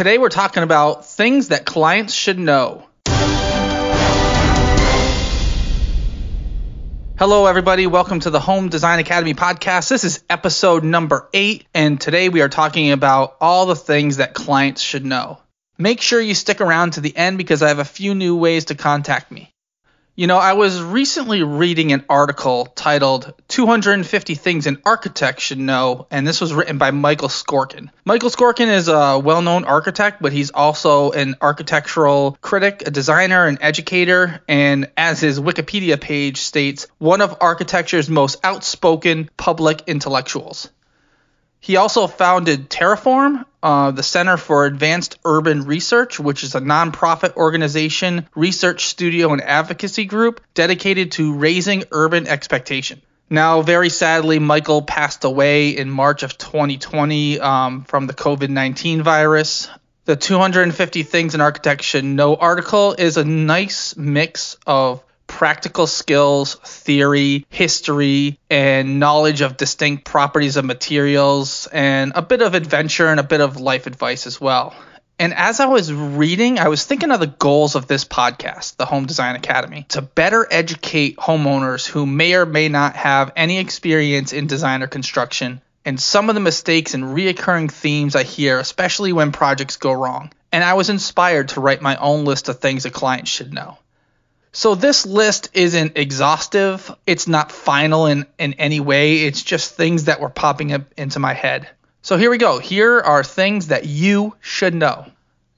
Today we're talking about things that clients should know. Hello, everybody. Welcome to the Home Design Academy podcast. This is episode number eight, and today we are talking about all the things that clients should know. Make sure you stick around to the end because I have a few new ways to contact me. You know, I was recently reading an article titled 250 Things an Architect Should Know, and this was written by Michael Sorkin. Michael Sorkin is a well known architect, but he's also an architectural critic, a designer, an educator, and as his Wikipedia page states, one of architecture's most outspoken public intellectuals. He also founded Terreform, uh, the Center for Advanced Urban Research, which is a nonprofit organization, research studio, and advocacy group dedicated to raising urban expectation. Now, very sadly, Michael passed away in March of 2020 um, from the COVID 19 virus. The 250 Things an Architect Should Know article is a nice mix of practical skills, theory, history, and knowledge of distinct properties of materials, and a bit of adventure and a bit of life advice as well. And as I was reading, I was thinking of the goals of this podcast, the Home Design Academy, to better educate homeowners who may or may not have any experience in design or construction and some of the mistakes and reoccurring themes I hear, especially when projects go wrong. And I was inspired to write my own list of things a client should know. So this list isn't exhaustive. It's not final in, in any way. It's just things that were popping up into my head. So here we go. Here are things that you should know.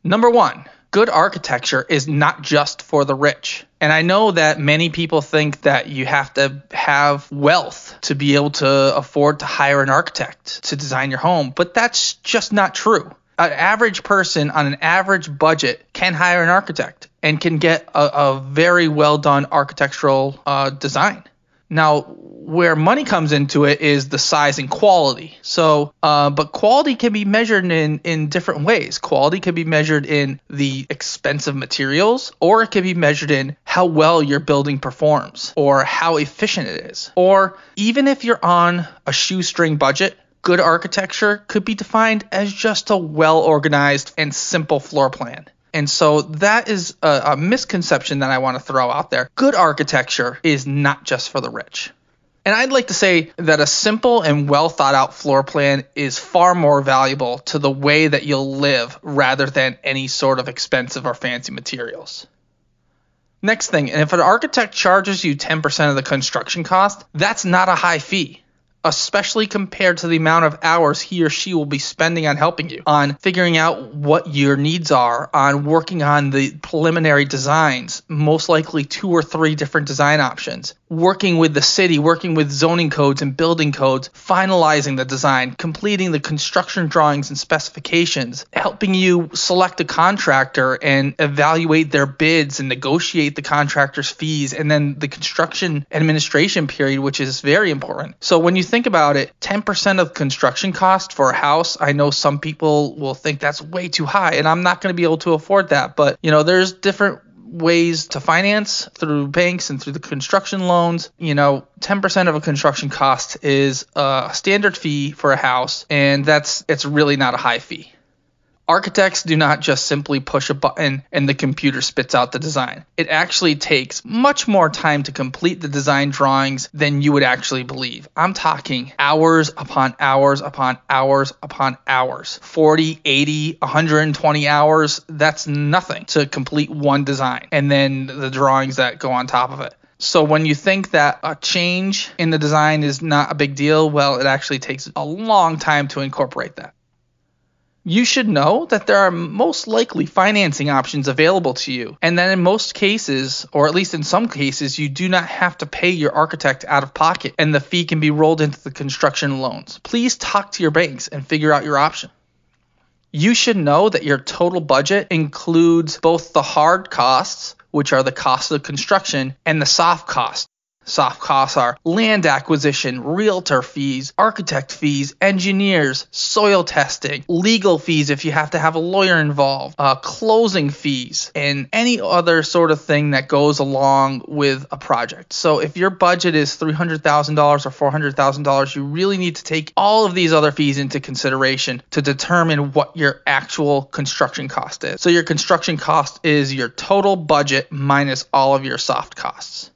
Number one, good architecture is not just for the rich. And I know that many people think that you have to have wealth to be able to afford to hire an architect to design your home, but that's just not true. An average person on an average budget can hire an architect and can get a, a very well done architectural uh, design. Now, where money comes into it is the size and quality. So, uh, but quality can be measured in in different ways. Quality can be measured in the expensive materials, or it can be measured in how well your building performs, or how efficient it is. Or even if you're on a shoestring budget, good architecture could be defined as just a well organized and simple floor plan. And so that is a, a misconception that I want to throw out there. Good architecture is not just for the rich. And I'd like to say that a simple and well thought out floor plan is far more valuable to the way that you'll live rather than any sort of expensive or fancy materials. Next thing, and if an architect charges you 10% of the construction cost, that's not a high fee especially compared to the amount of hours he or she will be spending on helping you, on figuring out what your needs are, on working on the preliminary designs, most likely two or three different design options, working with the city, working with zoning codes and building codes, finalizing the design, completing the construction drawings and specifications, helping you select a contractor and evaluate their bids and negotiate the contractor's fees, and then the construction administration period, which is very important. So when you think about it, 10% of construction cost for a house, I know some people will think that's way too high, and I'm not going to be able to afford that. But, you know, there's different ways to finance through banks and through the construction loans. You know, 10% of a construction cost is a standard fee for a house, and that's it's really not a high fee. Architects do not just simply push a button and the computer spits out the design. It actually takes much more time to complete the design drawings than you would actually believe. I'm talking hours upon hours upon hours upon hours 40, 80, 120 hours. That's nothing to complete one design. And then the drawings that go on top of it. So when you think that a change in the design is not a big deal, well, it actually takes a long time to incorporate that you should know that there are most likely financing options available to you, and that in most cases, or at least in some cases, you do not have to pay your architect out of pocket and the fee can be rolled into the construction loans. Please talk to your banks and figure out your option. You should know that your total budget includes both the hard costs, which are the cost of construction, and the soft costs, Soft costs are land acquisition, realtor fees, architect fees, engineers, soil testing, legal fees if you have to have a lawyer involved, uh, closing fees, and any other sort of thing that goes along with a project. So if your budget is $300,000 or $400,000, you really need to take all of these other fees into consideration to determine what your actual construction cost is. So your construction cost is your total budget minus all of your soft costs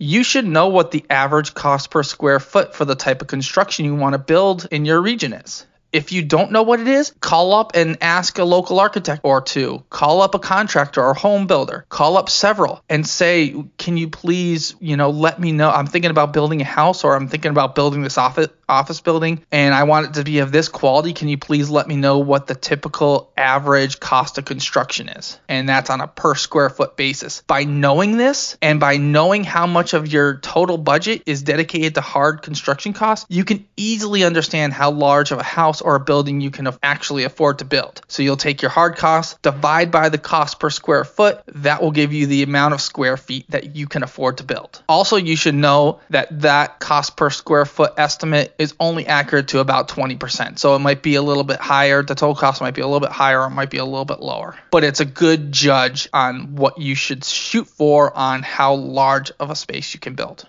you should know what the average cost per square foot for the type of construction you want to build in your region is. If you don't know what it is, call up and ask a local architect or two. Call up a contractor or home builder. Call up several and say, "Can you please, you know, let me know I'm thinking about building a house or I'm thinking about building this office office building and I want it to be of this quality. Can you please let me know what the typical average cost of construction is?" And that's on a per square foot basis. By knowing this and by knowing how much of your total budget is dedicated to hard construction costs, you can easily understand how large of a house or a building you can actually afford to build. So you'll take your hard costs, divide by the cost per square foot. That will give you the amount of square feet that you can afford to build. Also, you should know that that cost per square foot estimate is only accurate to about 20%. So it might be a little bit higher. The total cost might be a little bit higher or it might be a little bit lower. But it's a good judge on what you should shoot for on how large of a space you can build.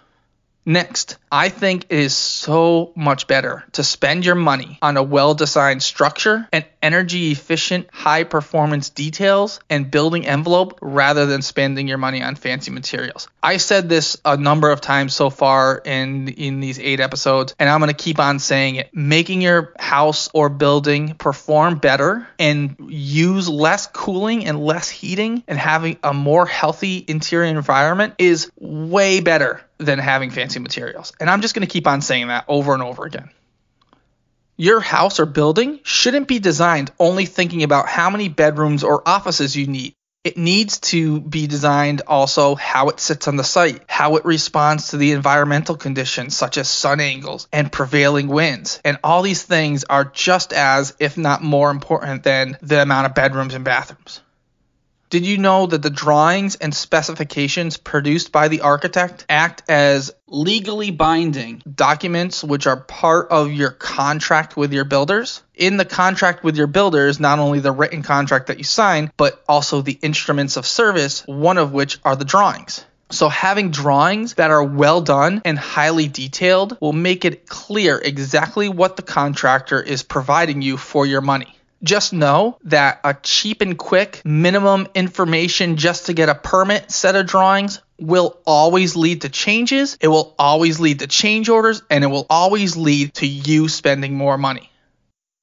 Next, I think it is so much better to spend your money on a well designed structure and energy efficient, high performance details and building envelope rather than spending your money on fancy materials. I said this a number of times so far in, in these eight episodes, and I'm going to keep on saying it. Making your house or building perform better and use less cooling and less heating and having a more healthy interior environment is way better than having fancy materials. And I'm just going to keep on saying that over and over again. Your house or building shouldn't be designed only thinking about how many bedrooms or offices you need. It needs to be designed also how it sits on the site, how it responds to the environmental conditions such as sun angles and prevailing winds. And all these things are just as, if not more important than the amount of bedrooms and bathrooms. Did you know that the drawings and specifications produced by the architect act as legally binding documents which are part of your contract with your builders? In the contract with your builders, not only the written contract that you sign, but also the instruments of service, one of which are the drawings. So having drawings that are well done and highly detailed will make it clear exactly what the contractor is providing you for your money just know that a cheap and quick minimum information just to get a permit set of drawings will always lead to changes. It will always lead to change orders and it will always lead to you spending more money.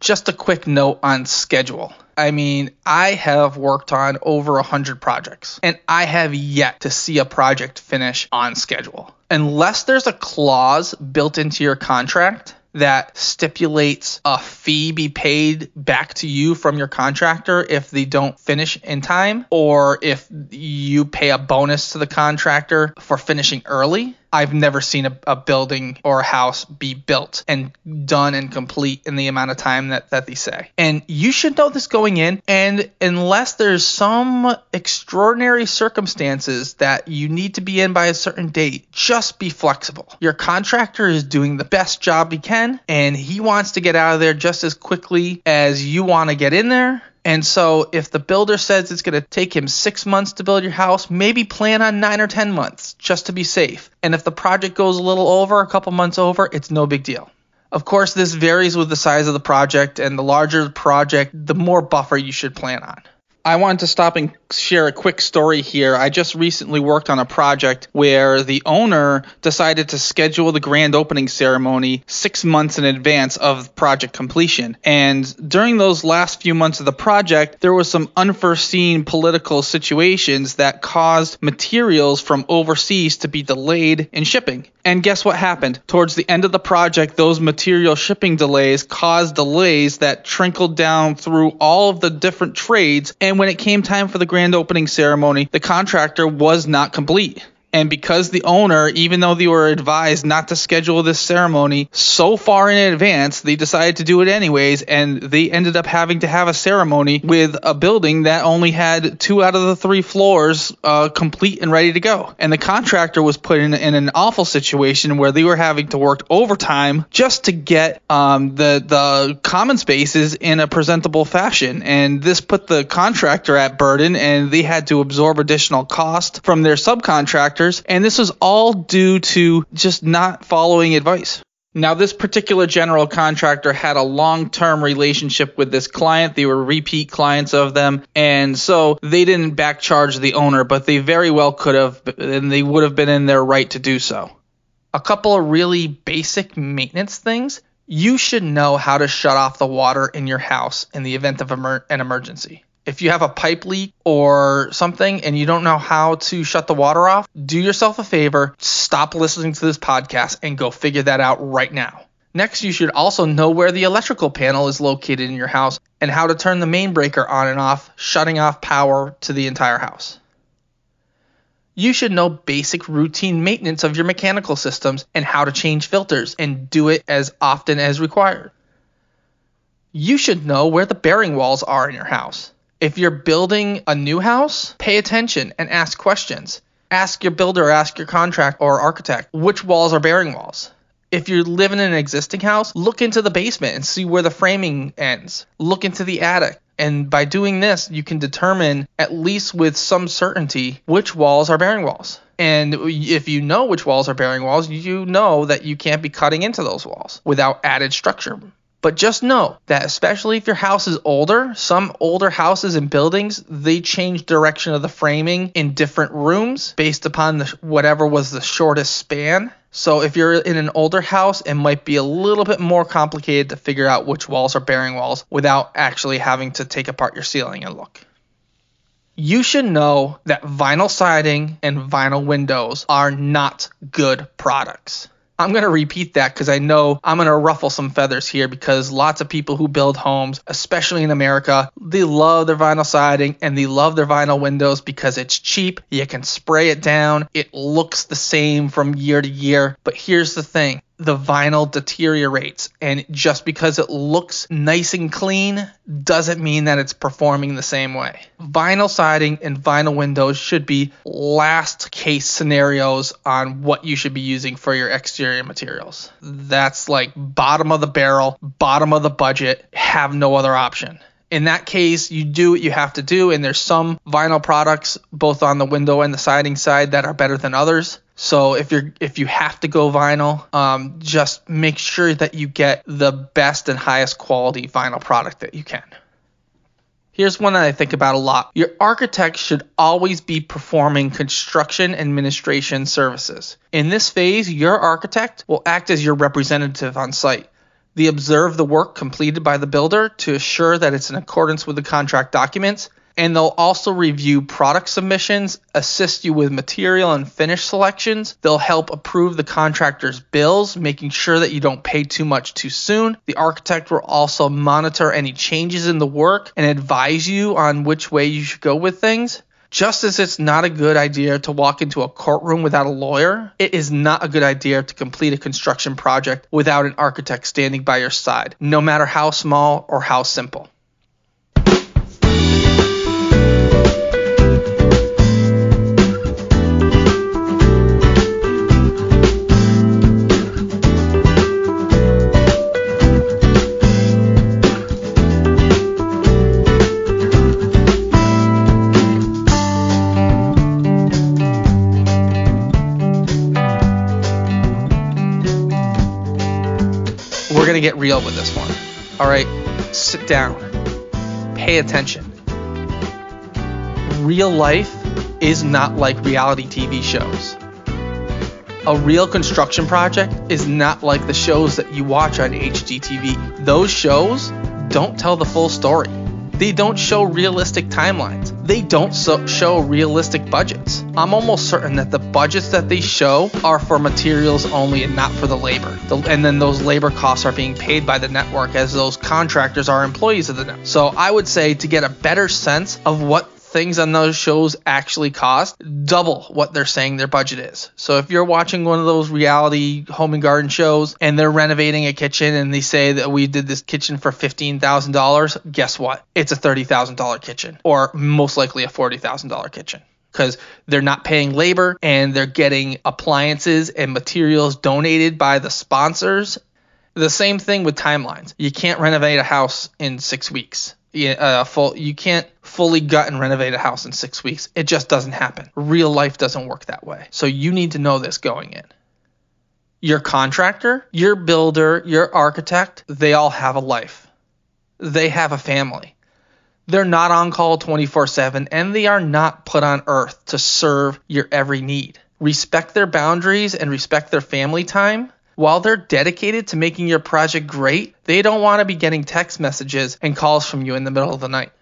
Just a quick note on schedule. I mean, I have worked on over 100 projects and I have yet to see a project finish on schedule. Unless there's a clause built into your contract that stipulates a fee be paid back to you from your contractor if they don't finish in time, or if you pay a bonus to the contractor for finishing early. I've never seen a, a, building or a house be built and done and complete in the amount of time that, that they say. And you should know this going in. And unless there's some extraordinary circumstances that you need to be in by a certain date, just be flexible. Your contractor is doing the best job he can, and he wants to get out of there just as quickly as you want to get in there. And so if the builder says it's going to take him six months to build your house, maybe plan on nine or 10 months just to be safe. And if the project goes a little over, a couple months over, it's no big deal. Of course, this varies with the size of the project, and the larger the project, the more buffer you should plan on. I wanted to stop and share a quick story here. I just recently worked on a project where the owner decided to schedule the grand opening ceremony six months in advance of project completion. And during those last few months of the project, there was some unforeseen political situations that caused materials from overseas to be delayed in shipping. And guess what happened? Towards the end of the project, those material shipping delays caused delays that trickled down through all of the different trades. And when it came time for the grand opening ceremony, the contractor was not complete And because the owner, even though they were advised not to schedule this ceremony so far in advance, they decided to do it anyways. And they ended up having to have a ceremony with a building that only had two out of the three floors uh, complete and ready to go. And the contractor was put in, in an awful situation where they were having to work overtime just to get um, the, the common spaces in a presentable fashion. And this put the contractor at burden, and they had to absorb additional cost from their subcontractor and this was all due to just not following advice. Now, this particular general contractor had a long term relationship with this client. They were repeat clients of them. And so they didn't backcharge the owner, but they very well could have, and they would have been in their right to do so. A couple of really basic maintenance things. You should know how to shut off the water in your house in the event of an emergency. If you have a pipe leak or something and you don't know how to shut the water off, do yourself a favor, stop listening to this podcast and go figure that out right now. Next, you should also know where the electrical panel is located in your house and how to turn the main breaker on and off, shutting off power to the entire house. You should know basic routine maintenance of your mechanical systems and how to change filters and do it as often as required. You should know where the bearing walls are in your house. If you're building a new house, pay attention and ask questions. Ask your builder, ask your contract or architect which walls are bearing walls. If you're living in an existing house, look into the basement and see where the framing ends. Look into the attic. And by doing this, you can determine, at least with some certainty, which walls are bearing walls. And if you know which walls are bearing walls, you know that you can't be cutting into those walls without added structure. But just know that especially if your house is older, some older houses and buildings, they change direction of the framing in different rooms based upon the, whatever was the shortest span. So if you're in an older house, it might be a little bit more complicated to figure out which walls are bearing walls without actually having to take apart your ceiling and look. You should know that vinyl siding and vinyl windows are not good products. I'm going to repeat that because I know I'm going to ruffle some feathers here because lots of people who build homes, especially in America, they love their vinyl siding and they love their vinyl windows because it's cheap. You can spray it down. It looks the same from year to year. But here's the thing the vinyl deteriorates. And just because it looks nice and clean doesn't mean that it's performing the same way. Vinyl siding and vinyl windows should be last case scenarios on what you should be using for your exterior materials. That's like bottom of the barrel, bottom of the budget, have no other option in that case, you do what you have to do, and there's some vinyl products both on the window and the siding side that are better than others. So if you're if you have to go vinyl, um, just make sure that you get the best and highest quality vinyl product that you can. Here's one that I think about a lot. Your architect should always be performing construction administration services. In this phase, your architect will act as your representative on site. They observe the work completed by the builder to assure that it's in accordance with the contract documents and they'll also review product submissions, assist you with material and finish selections. They'll help approve the contractor's bills, making sure that you don't pay too much too soon. The architect will also monitor any changes in the work and advise you on which way you should go with things. Just as it's not a good idea to walk into a courtroom without a lawyer, it is not a good idea to complete a construction project without an architect standing by your side, no matter how small or how simple. Real with this one. All right, sit down, pay attention. Real life is not like reality TV shows. A real construction project is not like the shows that you watch on HGTV. Those shows don't tell the full story. They don't show realistic timelines. They don't so show realistic budgets. I'm almost certain that the budgets that they show are for materials only and not for the labor. The, and then those labor costs are being paid by the network as those contractors are employees of the network. So I would say to get a better sense of what things on those shows actually cost double what they're saying their budget is. So if you're watching one of those reality home and garden shows and they're renovating a kitchen and they say that we did this kitchen for $15,000, guess what? It's a $30,000 kitchen or most likely a $40,000 kitchen because they're not paying labor and they're getting appliances and materials donated by the sponsors. The same thing with timelines. You can't renovate a house in six weeks. You, uh, full, you can't fully gut and renovate a house in six weeks. It just doesn't happen. Real life doesn't work that way. So you need to know this going in. Your contractor, your builder, your architect, they all have a life. They have a family. They're not on call 24 7 and they are not put on earth to serve your every need. Respect their boundaries and respect their family time. While they're dedicated to making your project great, they don't want to be getting text messages and calls from you in the middle of the night.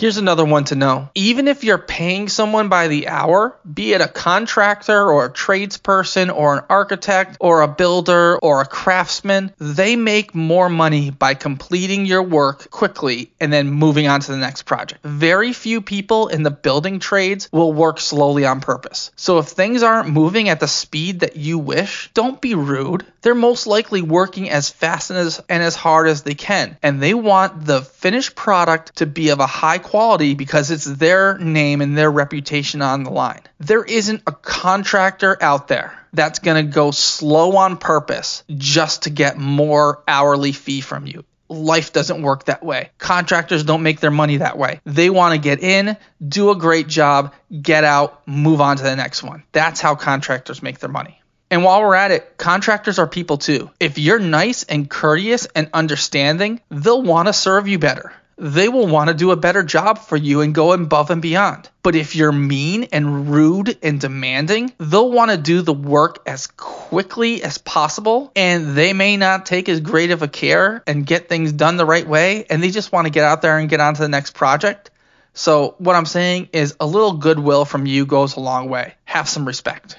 Here's another one to know. Even if you're paying someone by the hour, be it a contractor or a tradesperson or an architect or a builder or a craftsman, they make more money by completing your work quickly and then moving on to the next project. Very few people in the building trades will work slowly on purpose. So if things aren't moving at the speed that you wish, don't be rude. They're most likely working as fast and as, and as hard as they can, and they want the finished product to be of a high quality because it's their name and their reputation on the line. There isn't a contractor out there that's going to go slow on purpose just to get more hourly fee from you. Life doesn't work that way. Contractors don't make their money that way. They want to get in, do a great job, get out, move on to the next one. That's how contractors make their money. And while we're at it, contractors are people too. If you're nice and courteous and understanding, they'll want to serve you better they will want to do a better job for you and go above and beyond. But if you're mean and rude and demanding, they'll want to do the work as quickly as possible and they may not take as great of a care and get things done the right way and they just want to get out there and get on to the next project. So, what I'm saying is a little goodwill from you goes a long way. Have some respect.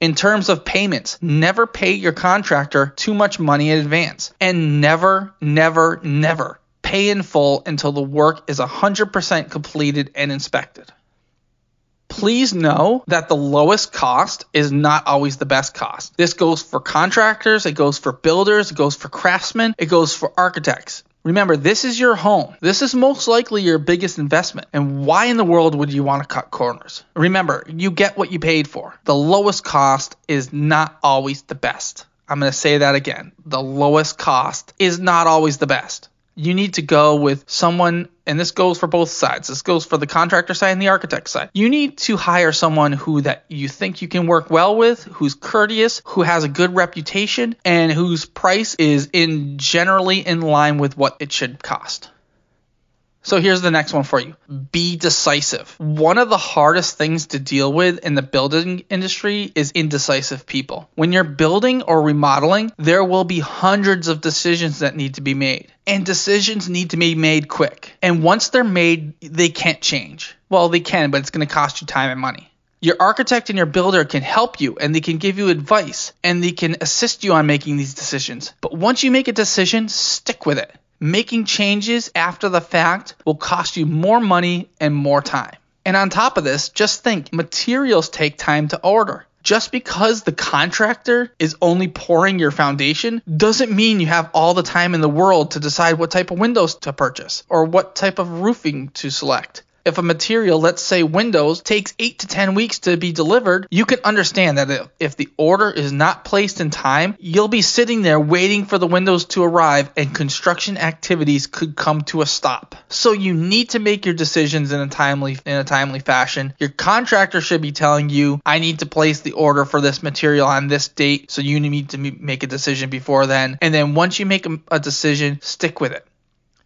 In terms of payments, never pay your contractor too much money in advance. And never, never, never pay in full until the work is 100% completed and inspected. Please know that the lowest cost is not always the best cost. This goes for contractors, it goes for builders, it goes for craftsmen, it goes for architects. Remember, this is your home. This is most likely your biggest investment. And why in the world would you want to cut corners? Remember, you get what you paid for. The lowest cost is not always the best. I'm going to say that again. The lowest cost is not always the best you need to go with someone, and this goes for both sides. This goes for the contractor side and the architect side. You need to hire someone who that you think you can work well with, who's courteous, who has a good reputation, and whose price is in generally in line with what it should cost. So here's the next one for you. Be decisive. One of the hardest things to deal with in the building industry is indecisive people. When you're building or remodeling, there will be hundreds of decisions that need to be made. And decisions need to be made quick. And once they're made, they can't change. Well, they can, but it's going to cost you time and money. Your architect and your builder can help you and they can give you advice and they can assist you on making these decisions. But once you make a decision, stick with it. Making changes after the fact will cost you more money and more time. And on top of this, just think materials take time to order. Just because the contractor is only pouring your foundation doesn't mean you have all the time in the world to decide what type of windows to purchase or what type of roofing to select if a material, let's say Windows, takes 8 to 10 weeks to be delivered, you can understand that if the order is not placed in time, you'll be sitting there waiting for the Windows to arrive and construction activities could come to a stop. So you need to make your decisions in a timely in a timely fashion. Your contractor should be telling you, I need to place the order for this material on this date, so you need to make a decision before then. And then once you make a decision, stick with it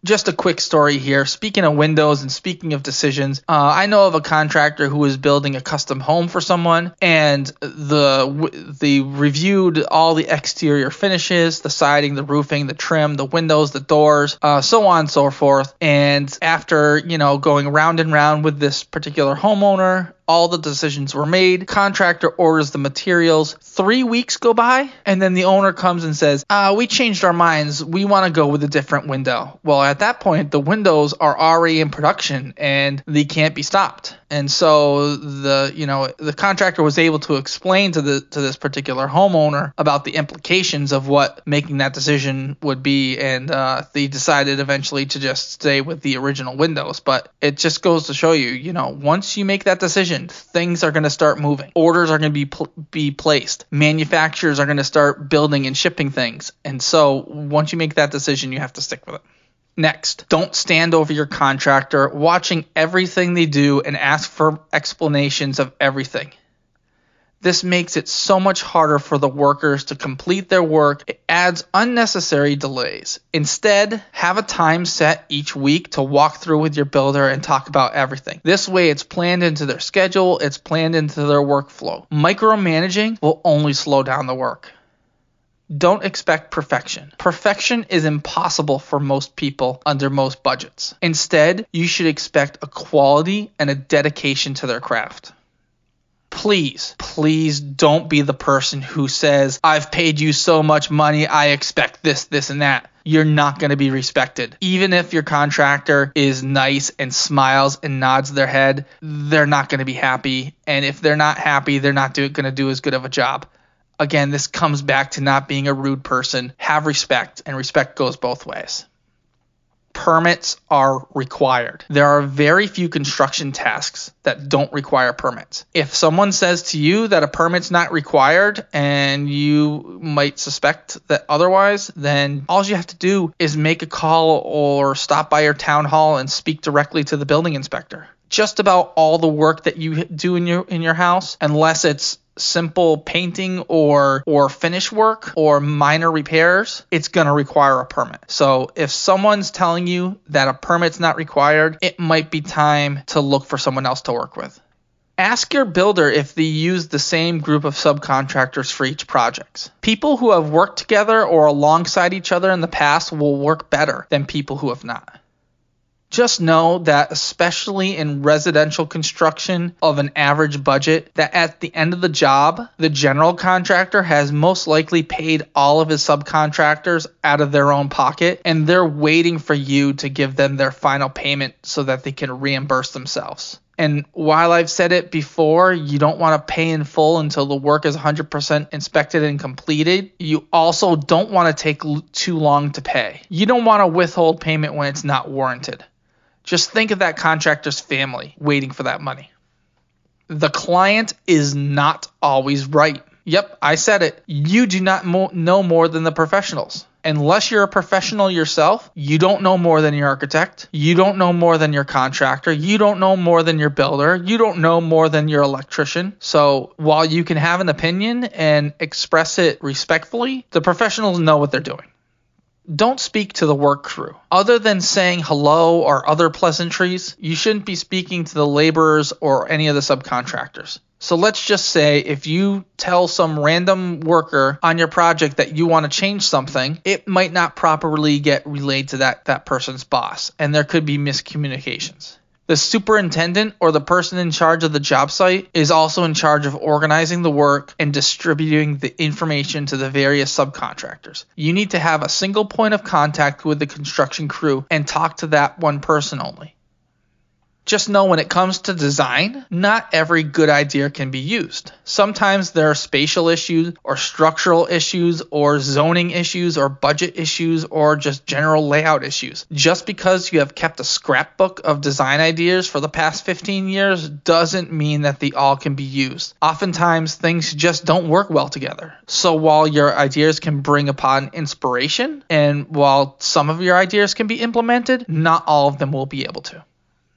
just a quick story here. Speaking of windows and speaking of decisions, uh, I know of a contractor who is building a custom home for someone, and the the reviewed all the exterior finishes, the siding, the roofing, the trim, the windows, the doors, uh, so on and so forth. And after you know going round and round with this particular homeowner, all the decisions were made, contractor orders the materials, three weeks go by, and then the owner comes and says, uh, we changed our minds, we want to go with a different window. Well, at that point, the windows are already in production and they can't be stopped. And so the you know the contractor was able to explain to the to this particular homeowner about the implications of what making that decision would be, and uh, they decided eventually to just stay with the original windows. But it just goes to show you, you know, once you make that decision, things are going to start moving. Orders are going to be pl- be placed. Manufacturers are going to start building and shipping things. And so once you make that decision, you have to stick with it. Next, don't stand over your contractor watching everything they do and ask for explanations of everything. This makes it so much harder for the workers to complete their work. It adds unnecessary delays. Instead, have a time set each week to walk through with your builder and talk about everything. This way, it's planned into their schedule, it's planned into their workflow. Micromanaging will only slow down the work. Don't expect perfection. Perfection is impossible for most people under most budgets. Instead, you should expect a quality and a dedication to their craft. Please, please don't be the person who says, I've paid you so much money, I expect this, this, and that you're not going to be respected. Even if your contractor is nice and smiles and nods their head, they're not going to be happy. And if they're not happy, they're not going to do as good of a job. Again, this comes back to not being a rude person. Have respect, and respect goes both ways. Permits are required. There are very few construction tasks that don't require permits. If someone says to you that a permit's not required and you might suspect that otherwise, then all you have to do is make a call or stop by your town hall and speak directly to the building inspector. Just about all the work that you do in your in your house, unless it's simple painting or or finish work or minor repairs, it's going to require a permit. So if someone's telling you that a permit's not required, it might be time to look for someone else to work with. Ask your builder if they use the same group of subcontractors for each project. People who have worked together or alongside each other in the past will work better than people who have not. Just know that, especially in residential construction of an average budget, that at the end of the job, the general contractor has most likely paid all of his subcontractors out of their own pocket, and they're waiting for you to give them their final payment so that they can reimburse themselves. And while I've said it before, you don't want to pay in full until the work is 100% inspected and completed. You also don't want to take too long to pay. You don't want to withhold payment when it's not warranted. Just think of that contractor's family waiting for that money. The client is not always right. Yep, I said it. You do not mo- know more than the professionals. Unless you're a professional yourself, you don't know more than your architect. You don't know more than your contractor. You don't know more than your builder. You don't know more than your electrician. So while you can have an opinion and express it respectfully, the professionals know what they're doing don't speak to the work crew. Other than saying hello or other pleasantries, you shouldn't be speaking to the laborers or any of the subcontractors. So let's just say if you tell some random worker on your project that you want to change something, it might not properly get relayed to that, that person's boss, and there could be miscommunications. The superintendent or the person in charge of the job site is also in charge of organizing the work and distributing the information to the various subcontractors. You need to have a single point of contact with the construction crew and talk to that one person only. Just know when it comes to design, not every good idea can be used. Sometimes there are spatial issues or structural issues or zoning issues or budget issues or just general layout issues. Just because you have kept a scrapbook of design ideas for the past 15 years doesn't mean that they all can be used. Oftentimes things just don't work well together. So while your ideas can bring upon inspiration and while some of your ideas can be implemented, not all of them will be able to.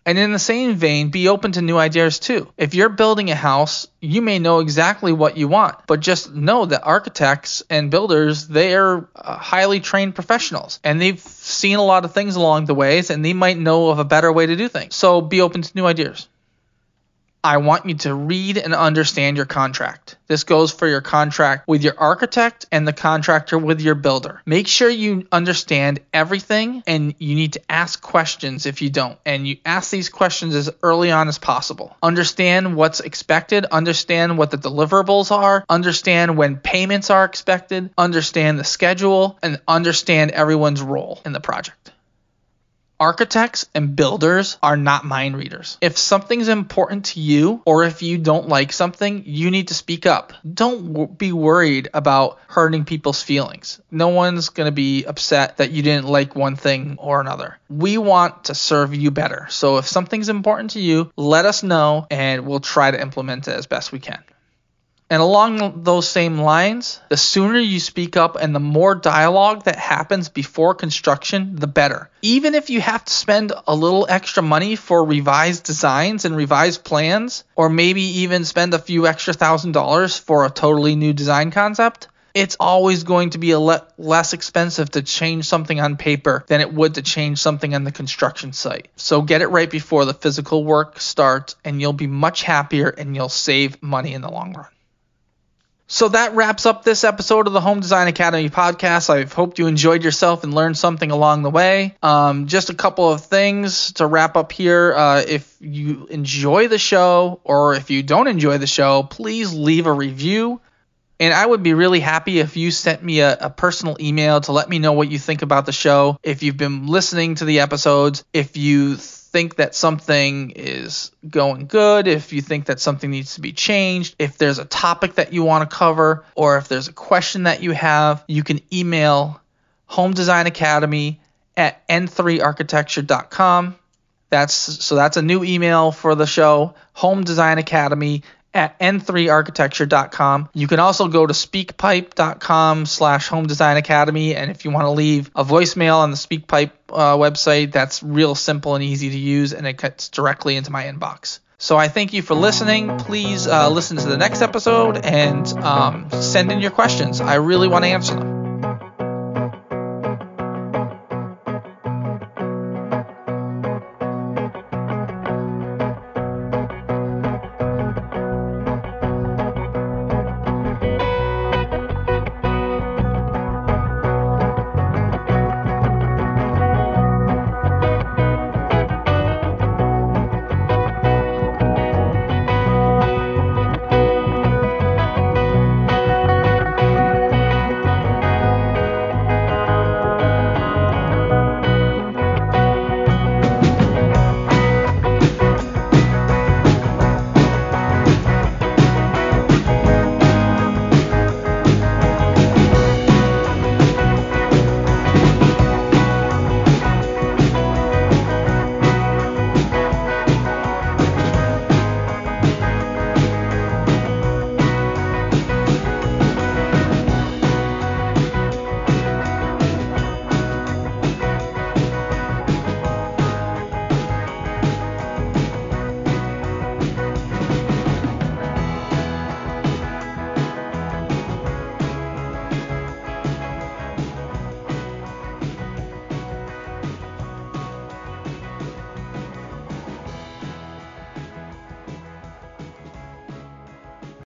And in the same vein, be open to new ideas too. If you're building a house, you may know exactly what you want, but just know that architects and builders, they are uh, highly trained professionals and they've seen a lot of things along the ways and they might know of a better way to do things. So be open to new ideas. I want you to read and understand your contract. This goes for your contract with your architect and the contractor with your builder. Make sure you understand everything and you need to ask questions if you don't. And you ask these questions as early on as possible. Understand what's expected, understand what the deliverables are, understand when payments are expected, understand the schedule, and understand everyone's role in the project. Architects and builders are not mind readers. If something's important to you or if you don't like something, you need to speak up. Don't w- be worried about hurting people's feelings. No one's going to be upset that you didn't like one thing or another. We want to serve you better. So if something's important to you, let us know and we'll try to implement it as best we can. And along those same lines, the sooner you speak up and the more dialogue that happens before construction, the better. Even if you have to spend a little extra money for revised designs and revised plans, or maybe even spend a few extra thousand dollars for a totally new design concept, it's always going to be a le- less expensive to change something on paper than it would to change something on the construction site. So get it right before the physical work starts, and you'll be much happier and you'll save money in the long run. So that wraps up this episode of the Home Design Academy podcast. I hope you enjoyed yourself and learned something along the way. Um, just a couple of things to wrap up here. Uh, if you enjoy the show or if you don't enjoy the show, please leave a review. And I would be really happy if you sent me a, a, personal email to let me know what you think about the show. If you've been listening to the episodes, if you think that something is going good, if you think that something needs to be changed, if there's a topic that you want to cover, or if there's a question that you have, you can email Home Design Academy at n3architecture.com. That's so that's a new email for the show, Home Design Academy at n3architecture.com. You can also go to speakpipe.com slash home design academy. And if you want to leave a voicemail on the SpeakPipe uh, website, that's real simple and easy to use, and it cuts directly into my inbox. So I thank you for listening. Please uh, listen to the next episode and um, send in your questions. I really want to answer them.